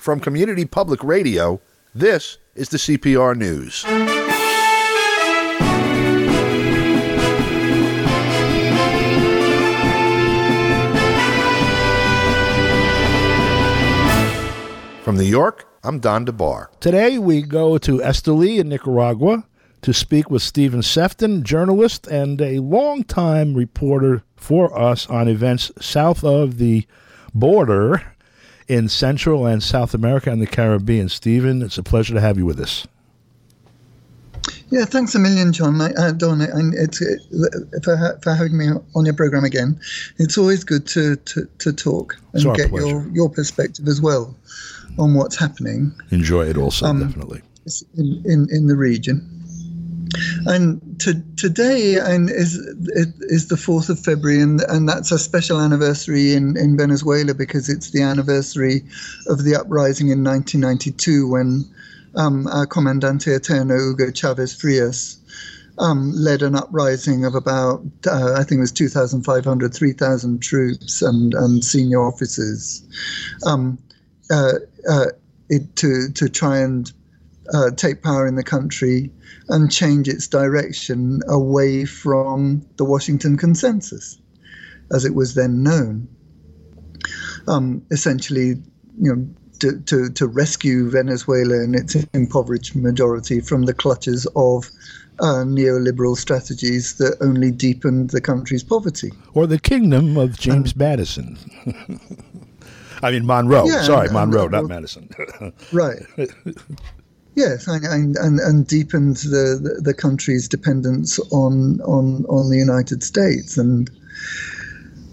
From Community Public Radio, this is the CPR News. From New York, I'm Don DeBar. Today we go to Esteli in Nicaragua to speak with Stephen Sefton, journalist and a longtime reporter for us on events south of the border in Central and South America and the Caribbean. Stephen, it's a pleasure to have you with us. Yeah, thanks a million, John. I, uh, Don, and it's it, for, for having me on your program again. It's always good to to, to talk and get pleasure. your your perspective as well on what's happening. Enjoy it also, um, definitely. In, in, in the region. And to, today and is is the fourth of February, and, and that's a special anniversary in, in Venezuela because it's the anniversary of the uprising in 1992 when um, our Comandante Eterno Hugo Chavez Frias um, led an uprising of about uh, I think it was 2,500, 3,000 troops and, and senior officers. Um, uh, uh, it, to to try and uh, take power in the country and change its direction away from the Washington Consensus, as it was then known. Um, essentially, you know, to, to, to rescue Venezuela and its impoverished majority from the clutches of uh, neoliberal strategies that only deepened the country's poverty. Or the kingdom of James um, Madison. I mean Monroe. Yeah, Sorry, Monroe, not Madison. right. Yes, and, and, and deepened the, the, country's dependence on, on, on the United States. And,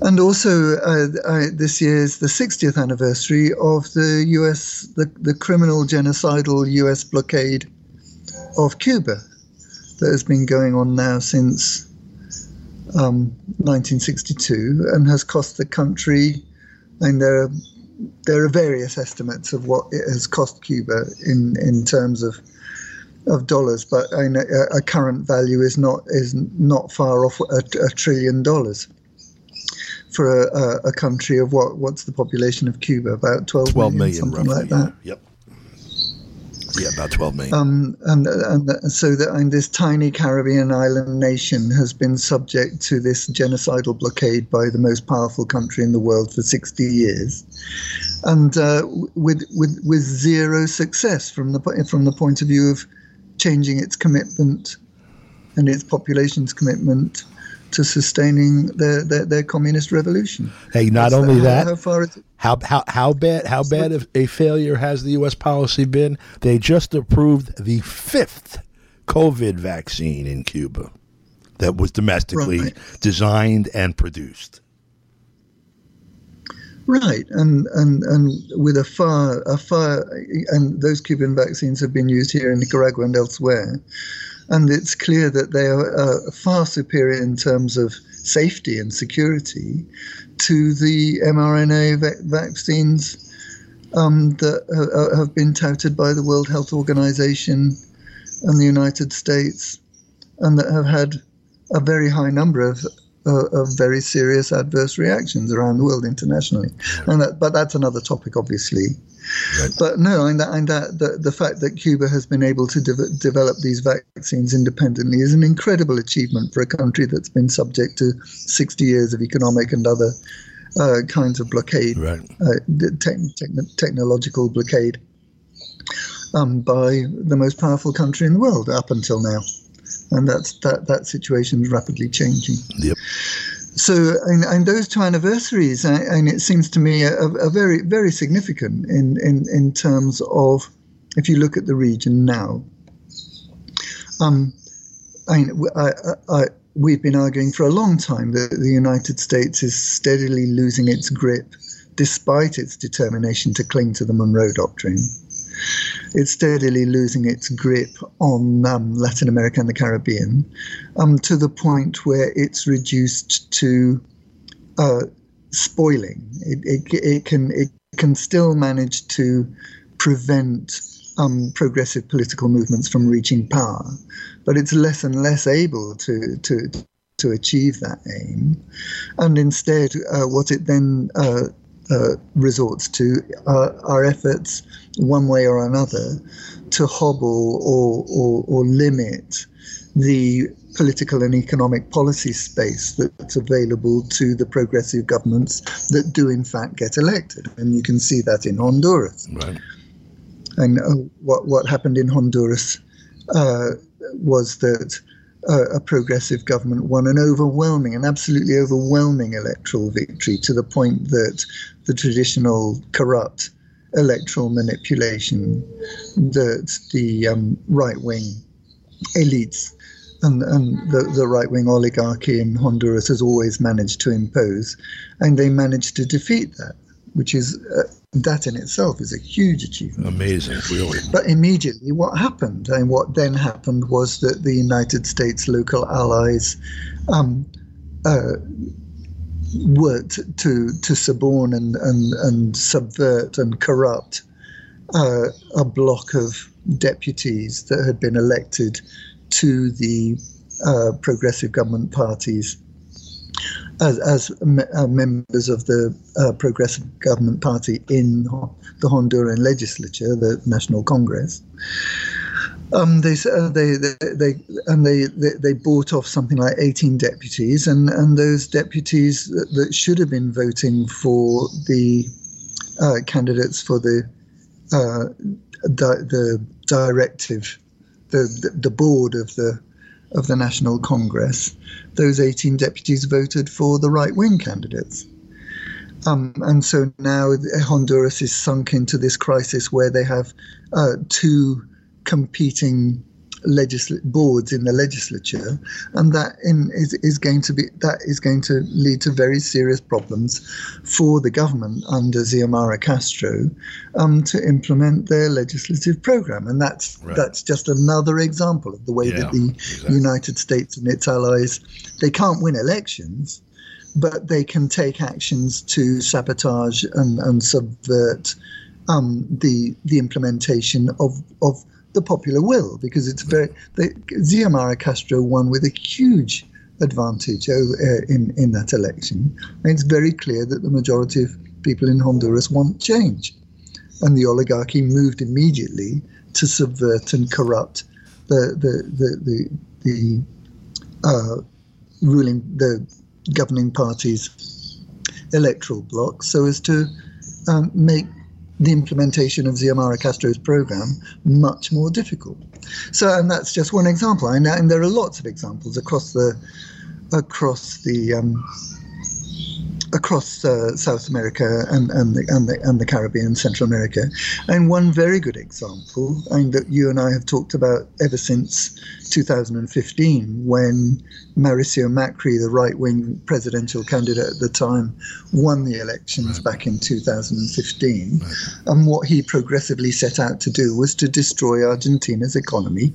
and also, uh, uh, this year is the 60th anniversary of the U.S. the, the criminal genocidal U.S. blockade of Cuba that has been going on now since um, 1962 and has cost the country. And there are there are various estimates of what it has cost Cuba in, in terms of of dollars, but a, a current value is not is not far off a, a trillion dollars for a, a, country of what what's the population of Cuba about 12, 12 million, million something roughly, like that. Yep. Yeah, about 12 million. Um, and, and so that and this tiny Caribbean island nation has been subject to this genocidal blockade by the most powerful country in the world for 60 years, and uh, with with with zero success from the from the point of view of changing its commitment and its population's commitment to sustaining their, their, their communist revolution. Hey, not only that, how, far is it? How, how, how bad how bad of a failure has the U.S. policy been? They just approved the fifth COVID vaccine in Cuba that was domestically right. designed and produced. Right, and and and with a far a far and those Cuban vaccines have been used here in Nicaragua and elsewhere. And it's clear that they are uh, far superior in terms of safety and security to the mRNA va- vaccines um, that have been touted by the World Health Organization and the United States, and that have had a very high number of of very serious adverse reactions around the world internationally. And that, but that's another topic, obviously. Right. But no, and, that, and that, the, the fact that Cuba has been able to de- develop these vaccines independently is an incredible achievement for a country that's been subject to 60 years of economic and other uh, kinds of blockade, right. uh, te- te- technological blockade um, by the most powerful country in the world up until now. And that's that, that situation is rapidly changing. Yep. So, and, and, those two anniversaries, and it seems to me, are, are, very, very significant in, in, in terms of, if you look at the region now. Um, I, I, I, we've been arguing for a long time that the United States is steadily losing its grip, despite its determination to cling to the Monroe Doctrine it's steadily losing its grip on um, Latin America and the Caribbean um, to the point where it's reduced to uh, spoiling. It, it, it, can it can still manage to prevent um, progressive political movements from reaching power, but it's less and less able to to to achieve that aim, and instead, uh, what it then uh, uh, resorts to uh, are efforts, one way or another, to hobble or, or, or limit the political and economic policy space that's available to the progressive governments that do in fact get elected. And you can see that in Honduras. Right. And uh, what, what happened in Honduras uh, was that uh, a progressive government won an overwhelming, an absolutely overwhelming electoral victory to the point that the traditional corrupt electoral manipulation that the um, right wing elites and, and the, the right wing oligarchy in Honduras has always managed to impose, and they managed to defeat that, which is uh, that in itself is a huge achievement. Amazing, really. But immediately, what happened, and what then happened, was that the United States local allies um, uh, worked to to suborn and and, and subvert and corrupt uh, a block of deputies that had been elected to the uh, progressive government parties as, as me- uh, members of the uh, Progressive Government Party in the Honduran legislature, the National Congress. Um, they, uh, they, they, they, and they, they, they, bought off something like 18 deputies, and, and those deputies that, that should have been voting for the uh, candidates for the uh, di- the directive, the, the, the board of the of the National Congress, those 18 deputies voted for the right wing candidates. Um, and so now Honduras is sunk into this crisis where they have uh, two competing legisl- boards in the legislature, and that in, is, is going to be that is going to lead to very serious problems for the government under Xiomara Castro um, to implement their legislative program, and that's right. that's just another example of the way yeah, that the exactly. United States and its allies they can't win elections. But they can take actions to sabotage and, and subvert um, the the implementation of, of the popular will because it's very the, Xiomara Castro won with a huge advantage uh, in in that election. And it's very clear that the majority of people in Honduras want change, and the oligarchy moved immediately to subvert and corrupt the the the the, the uh, ruling the governing party's electoral bloc so as to um, make the implementation of Xiomara Castro's program much more difficult. So, and that's just one example. And, and there are lots of examples across the across the um, across uh, South America and, and, the, and, the, and the Caribbean, Central America. And one very good example, and that you and I have talked about ever since 2015, when Mauricio Macri, the right wing presidential candidate at the time, won the elections right. back in 2015. Right. And what he progressively set out to do was to destroy Argentina's economy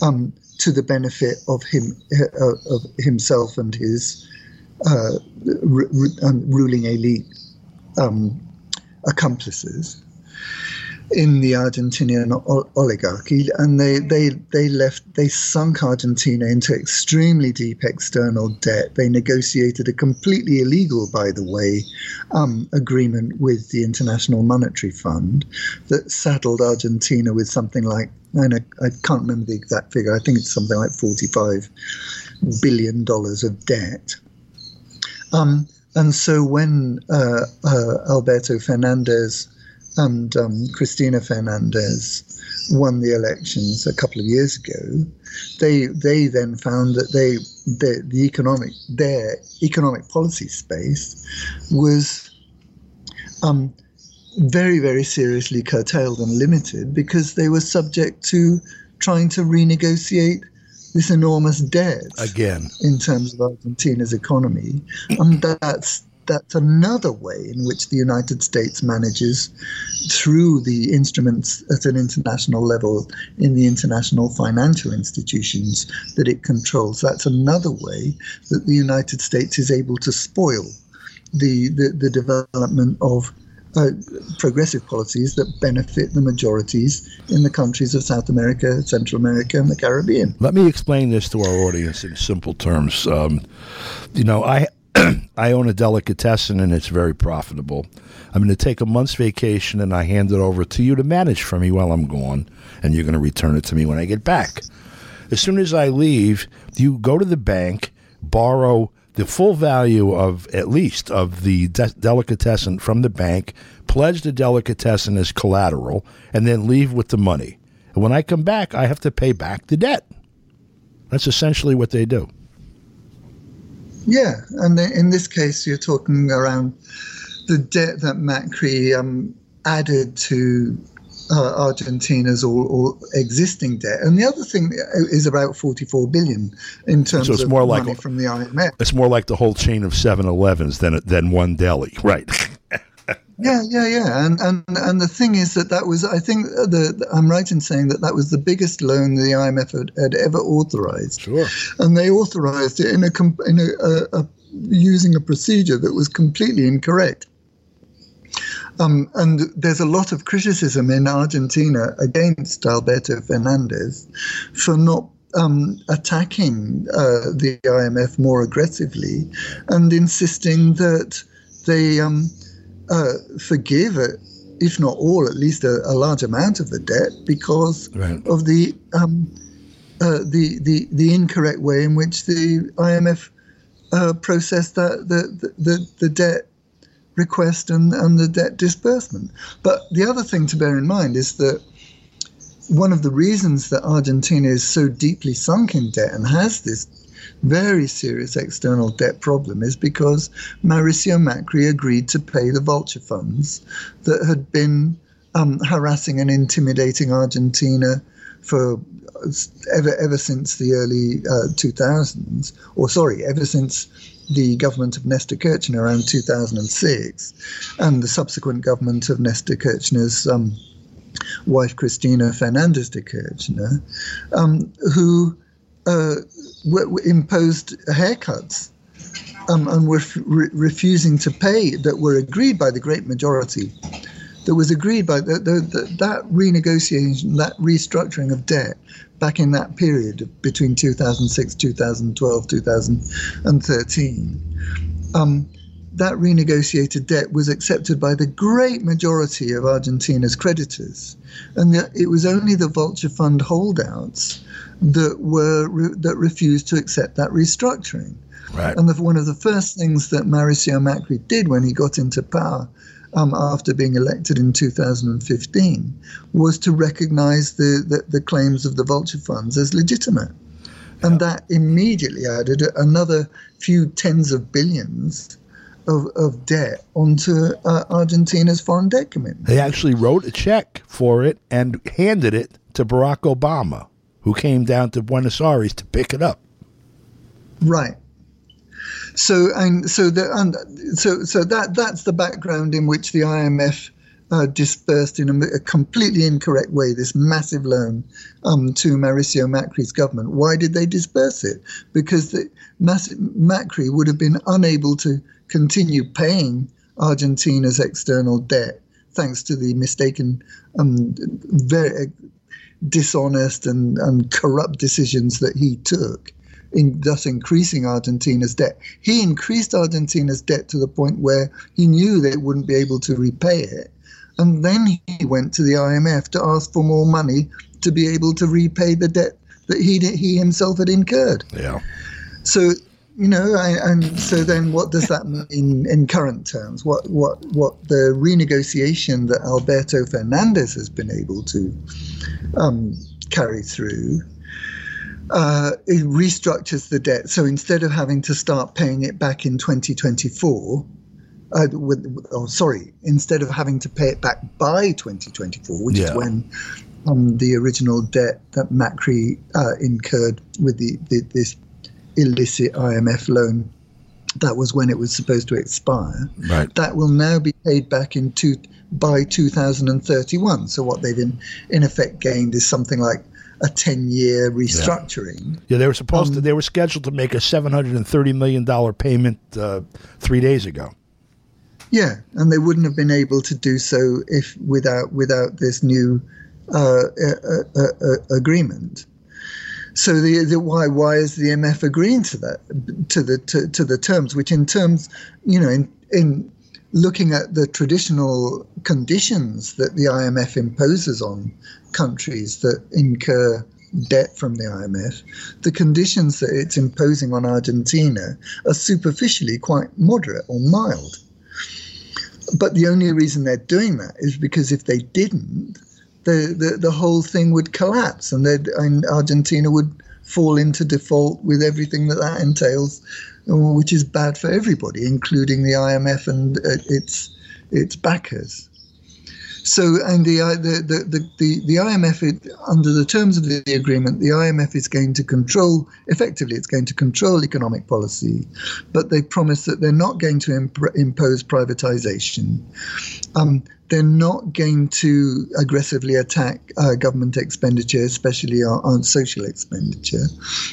um, to the benefit of him, uh, of himself and his uh, um, ruling elite um, accomplices in the Argentinian oligarchy, and they, they, they left, they sunk Argentina into extremely deep external debt. They negotiated a completely illegal, by the way, um, agreement with the International Monetary Fund that saddled Argentina with something like, I, I can't remember the exact figure, I think it's something like $45 billion of debt. Um, and so when uh, uh, Alberto Fernandez and um, Cristina Fernandez won the elections a couple of years ago, they they then found that they the, the economic their economic policy space was um, very very seriously curtailed and limited because they were subject to trying to renegotiate this enormous debt again in terms of Argentina's economy, and that's that's another way in which the United States manages, through the instruments at an international level in the international financial institutions that it controls. That's another way that the United States is able to spoil the, the, the development of uh, progressive policies that benefit the majorities in the countries of South America, Central America, and the Caribbean. Let me explain this to our audience in simple terms. Um, you know, I I own a delicatessen and it's very profitable. I'm going to take a month's vacation and I hand it over to you to manage for me while I'm gone, and you're going to return it to me when I get back. As soon as I leave, you go to the bank, borrow the full value of at least of the de- delicatessen from the bank, pledge the delicatessen as collateral, and then leave with the money. And when I come back, I have to pay back the debt. That's essentially what they do. Yeah, and in this case, you're talking around the debt that Macri um, added to uh, Argentina's or, or, existing debt, and the other thing is about 44 billion in terms so it's of more money like, from the IMF. It's more like the whole chain of 7-Elevens than than one deli, right? yeah, yeah, yeah, and and and the thing is that that was, I think, the I'm right in saying that that was the biggest loan the IMF had, had ever authorized. Sure, and they authorized it in a in a, a, a using a procedure that was completely incorrect. Um, and there's a lot of criticism in Argentina against Alberto Fernandez for not um, attacking uh, the IMF more aggressively and insisting that they um, uh, forgive it, if not all, at least a, a large amount of the debt because right. of the, um, uh, the the the incorrect way in which the IMF uh, processed that the, the the debt request and, and the debt disbursement. But the other thing to bear in mind is that one of the reasons that Argentina is so deeply sunk in debt and has this very serious external debt problem is because Mauricio Macri agreed to pay the vulture funds that had been um, harassing and intimidating Argentina for ever ever since the early uh, 2000s, or sorry, ever since the government of Nestor Kirchner around 2006 and the subsequent government of Nestor Kirchner's um, wife, Cristina Fernandez de Kirchner, um, who uh, imposed haircuts um, and were re- refusing to pay that were agreed by the great majority. That was agreed by the, the, the, that renegotiation, that restructuring of debt back in that period between 2006, 2012, 2013, um, that renegotiated debt was accepted by the great majority of Argentina's creditors, and it was only the vulture fund holdouts that were that refused to accept that restructuring. Right. And the, one of the first things that Mauricio Macri did when he got into power um, after being elected in 2015 was to recognize the, the, the claims of the vulture funds as legitimate. And yeah. that immediately added another few tens of billions of, of debt onto uh, Argentina's foreign debt commitment. They actually wrote a check for it and handed it to Barack Obama, who came down to Buenos Aires to pick it up. Right. So and so the and so so that that's the background in which the IMF uh, dispersed in a, a, completely incorrect way this massive loan um, to Mauricio Macri's government. Why did they disperse it? Because the, Macri would have been unable to continue paying Argentina's external debt thanks to the mistaken, um, very dishonest and, and corrupt decisions that he took in thus increasing Argentina's debt. He increased Argentina's debt to the point where he knew they wouldn't be able to repay it. And then he went to the IMF to ask for more money to be able to repay the debt that he he himself had incurred. Yeah. So you know, I, and so then what does that mean in current terms? What what what the renegotiation that Alberto Fernandez has been able to um, carry through uh, it restructures the debt. So instead of having to start paying it back in 2024, uh, with, oh, sorry, instead of having to pay it back by 2024, which yeah. is when um, the original debt that Macri uh, incurred with the, the, this illicit IMF loan, that was when it was supposed to expire. Right. That will now be paid back in two, by 2031. So what they've in, in effect gained is something like a 10 year restructuring. Yeah. yeah. they were supposed um, to, they were scheduled to make a $730 million payment uh, three days ago. Yeah, and they wouldn't have been able to do so if without without this new uh, uh, uh, uh agreement. so the, the, why why is the IMF agreeing to that to the to, to the terms which in terms you know in in looking at the traditional conditions that the IMF imposes on countries that incur debt from the IMF, the conditions that it's imposing on Argentina are superficially quite moderate or mild. But the only reason they're doing that is because if they didn't, the, the, the whole thing would collapse and, and Argentina would fall into default with everything that that entails, which is bad for everybody, including the IMF and uh, its its backers. So, and the, the, the, the, the IMF, it, under the terms of the agreement, the IMF is going to control, effectively, it's going to control economic policy, but they promise that they're not going to imp- impose privatization. Um, they're not going to aggressively attack uh, government expenditure, especially on, on social expenditure,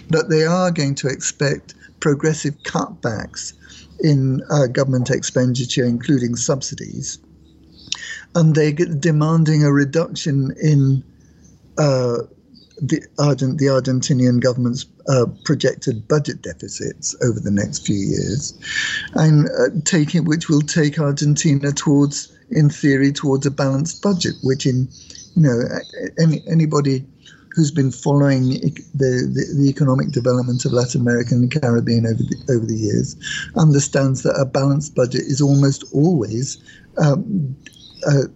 but they are going to expect progressive cutbacks in uh, government expenditure, including subsidies and they're demanding a reduction in uh, the, Argent, the Argentinian government's uh, projected budget deficits over the next few years, and uh, taking which will take Argentina towards, in theory, towards a balanced budget. Which, in you know, any, anybody who's been following the, the, the, economic development of Latin America and the Caribbean over the, over the years understands that a balanced budget is almost always um, uh,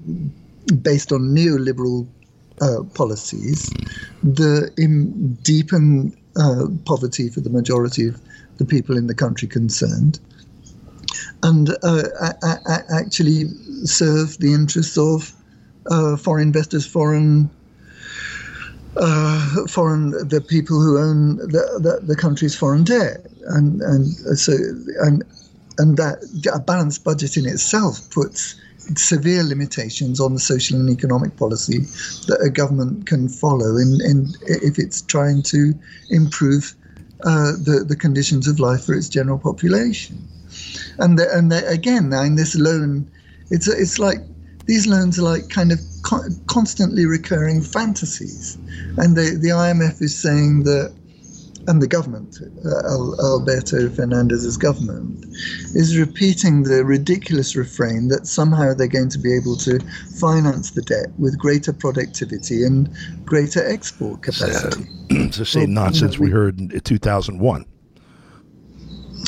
based on neoliberal uh, policies. That deepen uh, poverty for the majority of the people in the country concerned and uh, a- a- actually serve the interests of uh, foreign investors, foreign uh, foreign the people who own the, the, the, country's foreign debt, and and so and and that a balanced budget in itself puts severe limitations on the social and economic policy that a government can follow in, in if it's trying to improve uh, the, the conditions of life for its general population. And the, and the, again, now in this loan, it's it's like these loans are like kind of co- constantly recurring fantasies, and the the IMF is saying that and the government, uh, Alberto Fernandez's government, is repeating the ridiculous refrain that somehow they're going to be able to finance the debt with greater productivity and greater export capacity. it's the same well, nonsense you know, we, we, heard in 2001.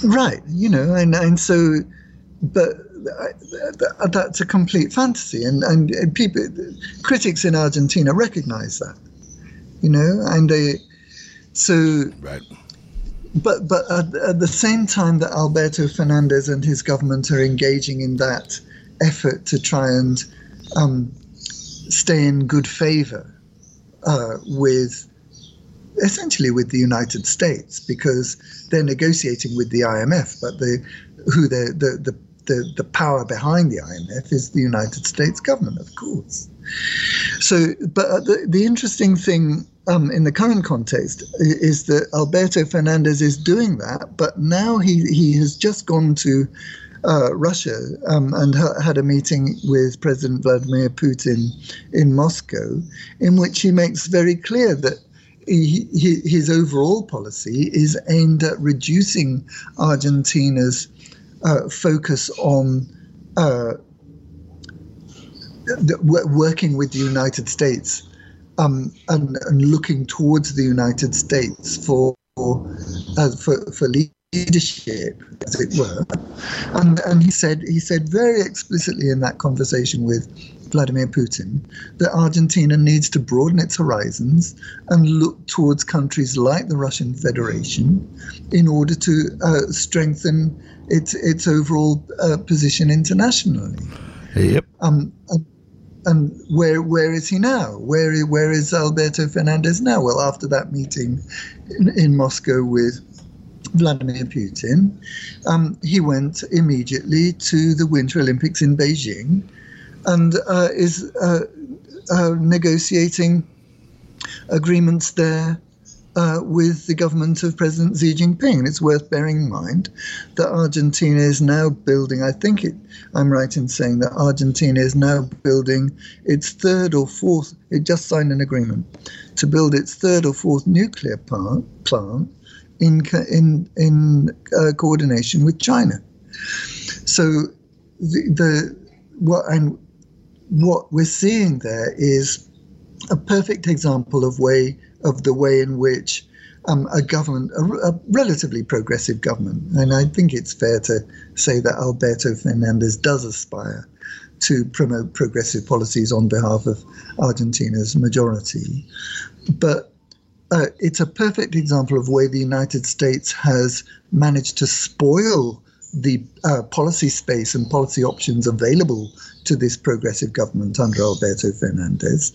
Right, you know, and, and so, but that's a complete fantasy, and, and people, critics in Argentina recognize that, you know, and they so, right. But but at, at the same time that Alberto Fernandez and his government are engaging in that effort to try and um, stay in good favor uh, with essentially with the United States because they're negotiating with the IMF, but the who the the, the the, the power behind the IMF is the United States government, of course. So, but uh, the, the interesting thing um, in the current context is that Alberto Fernandez is doing that, but now he, he has just gone to uh, Russia um, and ha- had a meeting with President Vladimir Putin in Moscow, in which he makes very clear that he, he, his overall policy is aimed at reducing Argentina's uh, focus on uh, the, working with the United States um, and, and, looking towards the United States for uh, for, for leadership, as it were. And and he said he said very explicitly in that conversation with Vladimir Putin that Argentina needs to broaden its horizons and look towards countries like the Russian Federation in order to uh, strengthen its its overall uh, position internationally. Yep. Um, and, and where where is he now? Where where is Alberto Fernandez now? Well, after that meeting in, in Moscow with Vladimir Putin, um, he went immediately to the Winter Olympics in Beijing, and uh, is uh, uh, negotiating agreements there uh, with the government of President Xi Jinping. And it's worth bearing in mind that Argentina is now building, I think it, I'm right in saying that Argentina is now building its third or fourth, it just signed an agreement to build its third or fourth nuclear plant, in, in, in uh, coordination with China. So the, the what and what we're seeing there is a perfect example of way of the way in which um, a government, a, a, relatively progressive government, and I think it's fair to say that Alberto Fernandez does aspire to promote progressive policies on behalf of Argentina's majority. But uh, it's a perfect example of way the United States has managed to spoil the uh, policy space and policy options available to this progressive government under Alberto Fernandez.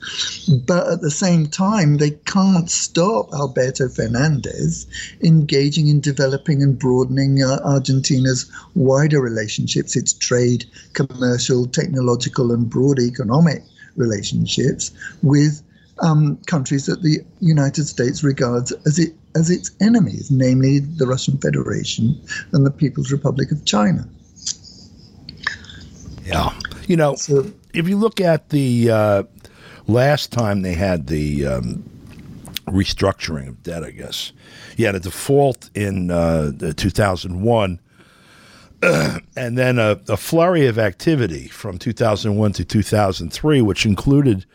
But at the same time, they can't stop Alberto Fernandez engaging in developing and broadening uh, Argentina's wider relationships, its trade, commercial, technological, and broad economic relationships with um, countries that the United States regards as it as its enemies, namely the Russian Federation and the People's Republic of China. Yeah, you know, so, if you look at the uh, last time they had the um, restructuring of debt, I guess you had a default in uh, 2001. and then a, a, flurry of activity from 2001 to 2003, which included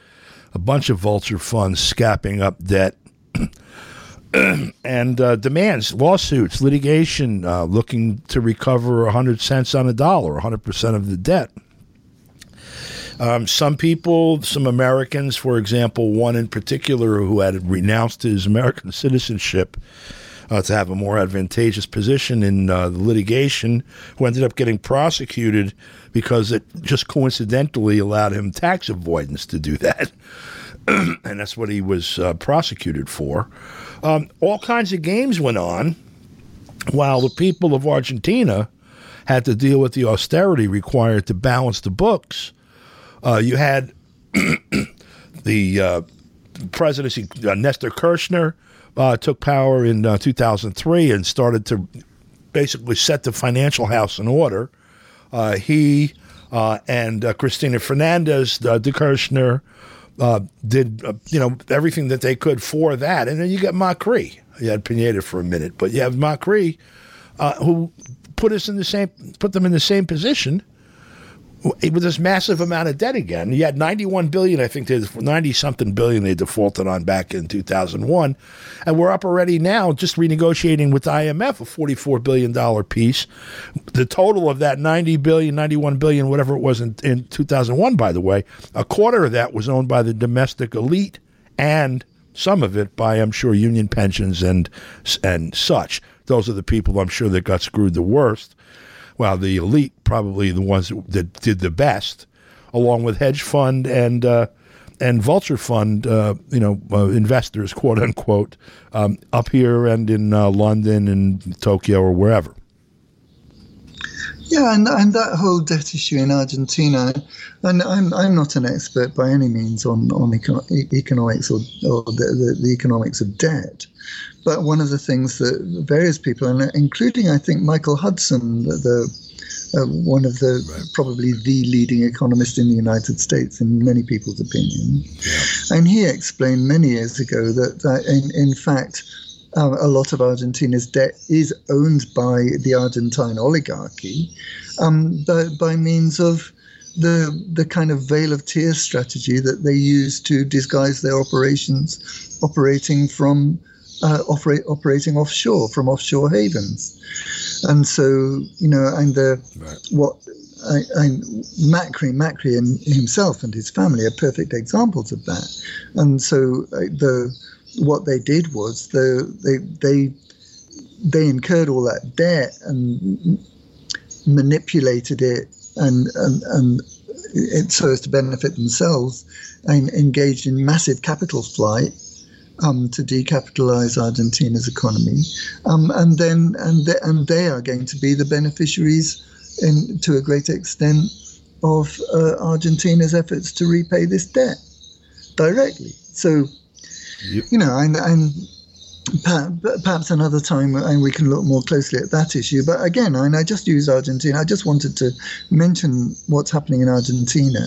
a bunch of vulture funds scapping up debt and uh, demands, lawsuits, litigation, uh, looking to recover 100 cents on a dollar, 100% of the debt. Um, some people, some Americans, for example, one in particular who had renounced his American citizenship uh, to have a more advantageous position in uh, the litigation, who ended up getting prosecuted because it just coincidentally allowed him tax avoidance to do that. and that's what he was uh, prosecuted for. Um, all kinds of games went on while the people of Argentina had to deal with the austerity required to balance the books. Uh, you had the uh, presidency, uh, Nestor Kirchner uh, took power in uh, 2003 and started to basically set the financial house in order. Uh, he and Cristina Fernandez, de Kirchner, did you know everything that they could for that, and then you got Macri. You had Pineda for a minute, but you have Macri, who put us in the same, put them in the same position with this massive amount of debt again. You had 91 billion, I think, 90 something billion they defaulted on back in 2001. And we're up already now just renegotiating with IMF a 44 billion dollar piece. The total of that 90 billion, 91 billion, whatever it was in, in 2001, by the way, a quarter of that was owned by the domestic elite and some of it by, I'm sure, union pensions and and such. Those are the people I'm sure that got screwed the worst well, the elite probably the ones that did the best, along with hedge fund and uh, and vulture fund, uh, you know, uh, investors, quote unquote, um, up here and in uh, London and Tokyo or wherever. Yeah, and, and that whole debt issue in Argentina, and I'm, I'm not an expert by any means on, on eco- economics or, or the, the, the, economics of debt, but one of the things that various people, and including I think Michael Hudson, the, the uh, one of the right. probably the leading economist in the United States, in many people's opinion, yeah. and he explained many years ago that uh, in in fact. Uh, a lot of Argentina's debt is owned by the Argentine oligarchy um, by, by means of the the kind of veil of tears strategy that they use to disguise their operations, operating from uh, operate, operating offshore from offshore havens. And so, you know, and the, right. what I, I, Macri, Macri and himself and his family are perfect examples of that. And so uh, the what they did was the, they they they incurred all that debt and manipulated it and and, and it so as to benefit themselves and engaged in massive capital flight um, to decapitalize Argentina's economy, um, and then and they, and they are going to be the beneficiaries, in to a great extent, of uh, Argentina's efforts to repay this debt directly. So, yep. you know, and, and perhaps another time and we can look more closely at that issue. But again, I, I just use Argentina. I just wanted to mention what's happening in Argentina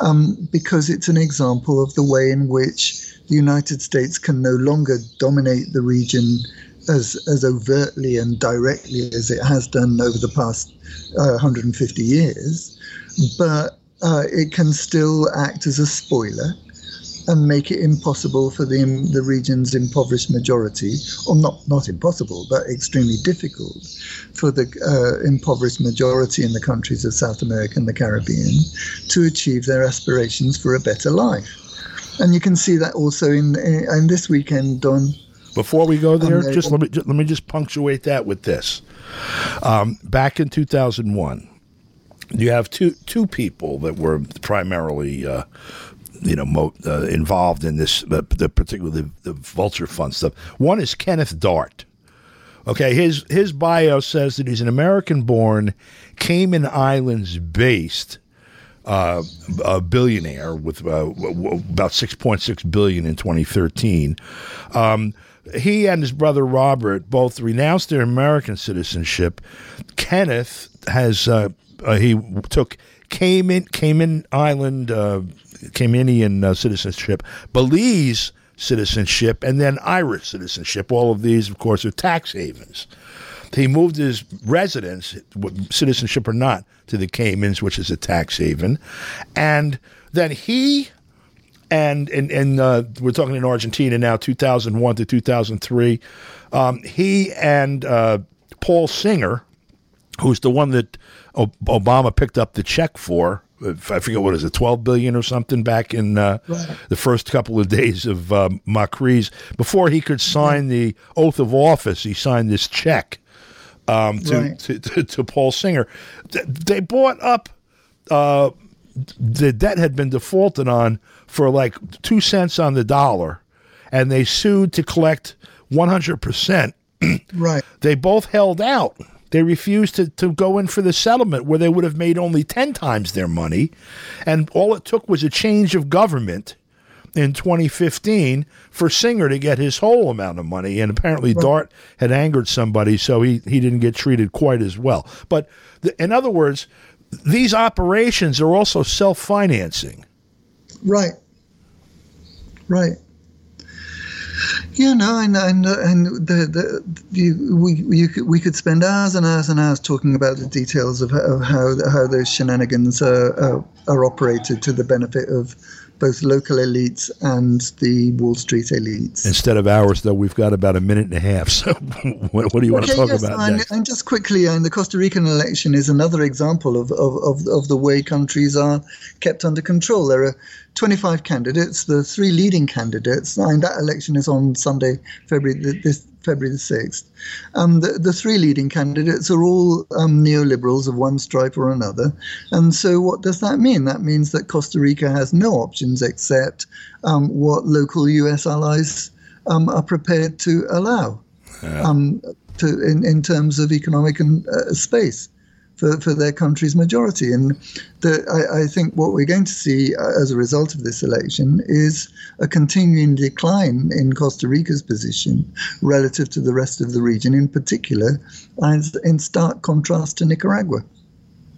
um, because it's an example of the way in which the United States can no longer dominate the region as, as overtly and directly as it has done over the past uh, 150 years, but uh, it can still act as a spoiler and make it impossible for the the region's impoverished majority, or not not impossible, but extremely difficult for the uh, impoverished majority in the countries of South America and the Caribbean to achieve their aspirations for a better life. And you can see that also in in this weekend, Don. Before we go there, um, just let me just, let me just punctuate that with this. Um, back in 2001, you have two two people that were primarily uh, you know, mo- uh, involved in this, uh, the particularly the, the vulture fund stuff. One is Kenneth Dart. Okay, his his bio says that he's an American-born, Cayman Islands based uh, a billionaire with uh, about 6.6 billion in 2013. Um, he and his brother Robert both renounced their American citizenship. Kenneth has uh, uh he took Cayman Cayman Island uh, Caymanian uh, citizenship, Belize citizenship, and then Irish citizenship. All of these, of course, are tax havens. He moved his residence, citizenship or not, to the Caymans, which is a tax haven, and then he and and, and uh, we're talking in Argentina now, 2001 to 2003. Um, he and uh, Paul Singer, who's the one that Obama picked up the check for I forget what is it, twelve billion or something back in uh, right. the first couple of days of um, Macri's before he could sign the oath of office. He signed this check um, to, right. to, to, to, Paul Singer. They bought up. Uh, the debt had been defaulted on for like two cents on the dollar, and they sued to collect one hundred percent. Right. They both held out they refused to, to go in for the settlement where they would have made only 10 times their money. And all it took was a change of government in 2015 for Singer to get his whole amount of money. And apparently, Dart had angered somebody, so he, he didn't get treated quite as well. But the, in other words, these operations are also self financing. Right. Right. Yeah, no, and and and the, the you, we you could, we could spend hours and hours and hours talking about the details of how of how, how those shenanigans are, are, are operated to the benefit of both local elites and the Wall Street elites. Instead of hours, though, we've got about a minute and a half. So, what, what do you want okay, to talk yes, about and, next? And just quickly, and the Costa Rican election is another example of, of, of, of the way countries are kept under control. There are 25 candidates, the three leading candidates, and that election is on Sunday, February this February the 6th. Um, the, the three leading candidates are all um, neoliberals of one stripe or another. And so, what does that mean? That means that Costa Rica has no options except um, what local US allies um, are prepared to allow yeah. Um, to, in, in terms of economic and, uh, space for, for their country's majority. And the, I, I, think what we're going to see uh, as a result of this election is a continuing decline in Costa Rica's position relative to the rest of the region, in particular, as in stark contrast to Nicaragua.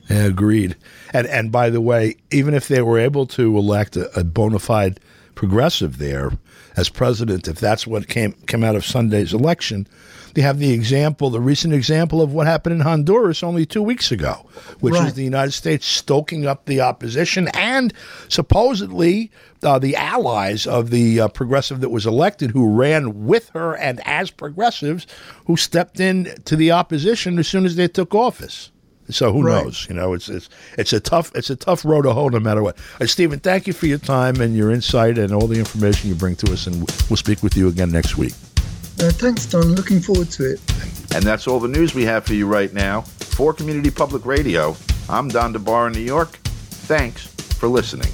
Yeah, agreed. And and by the way, even if they were able to elect a, a bona fide progressive there as president, if that's what came came out of Sunday's election, they have the example, the recent example of what happened in Honduras only two weeks ago, which right. is the United States stoking up the opposition and supposedly uh, the allies of the uh, progressive that was elected who ran with her and as progressives who stepped in to the opposition as soon as they took office. So who right. knows? You know, it's it's it's a tough it's a tough road to hoe no matter what. Uh, Stephen, thank you for your time and your insight and all the information you bring to us, and we'll speak with you again next week. Uh, thanks, Don. Looking forward to it. And that's all the news we have for you right now. For Community Public Radio, I'm Don DeBar in New York. Thanks for listening.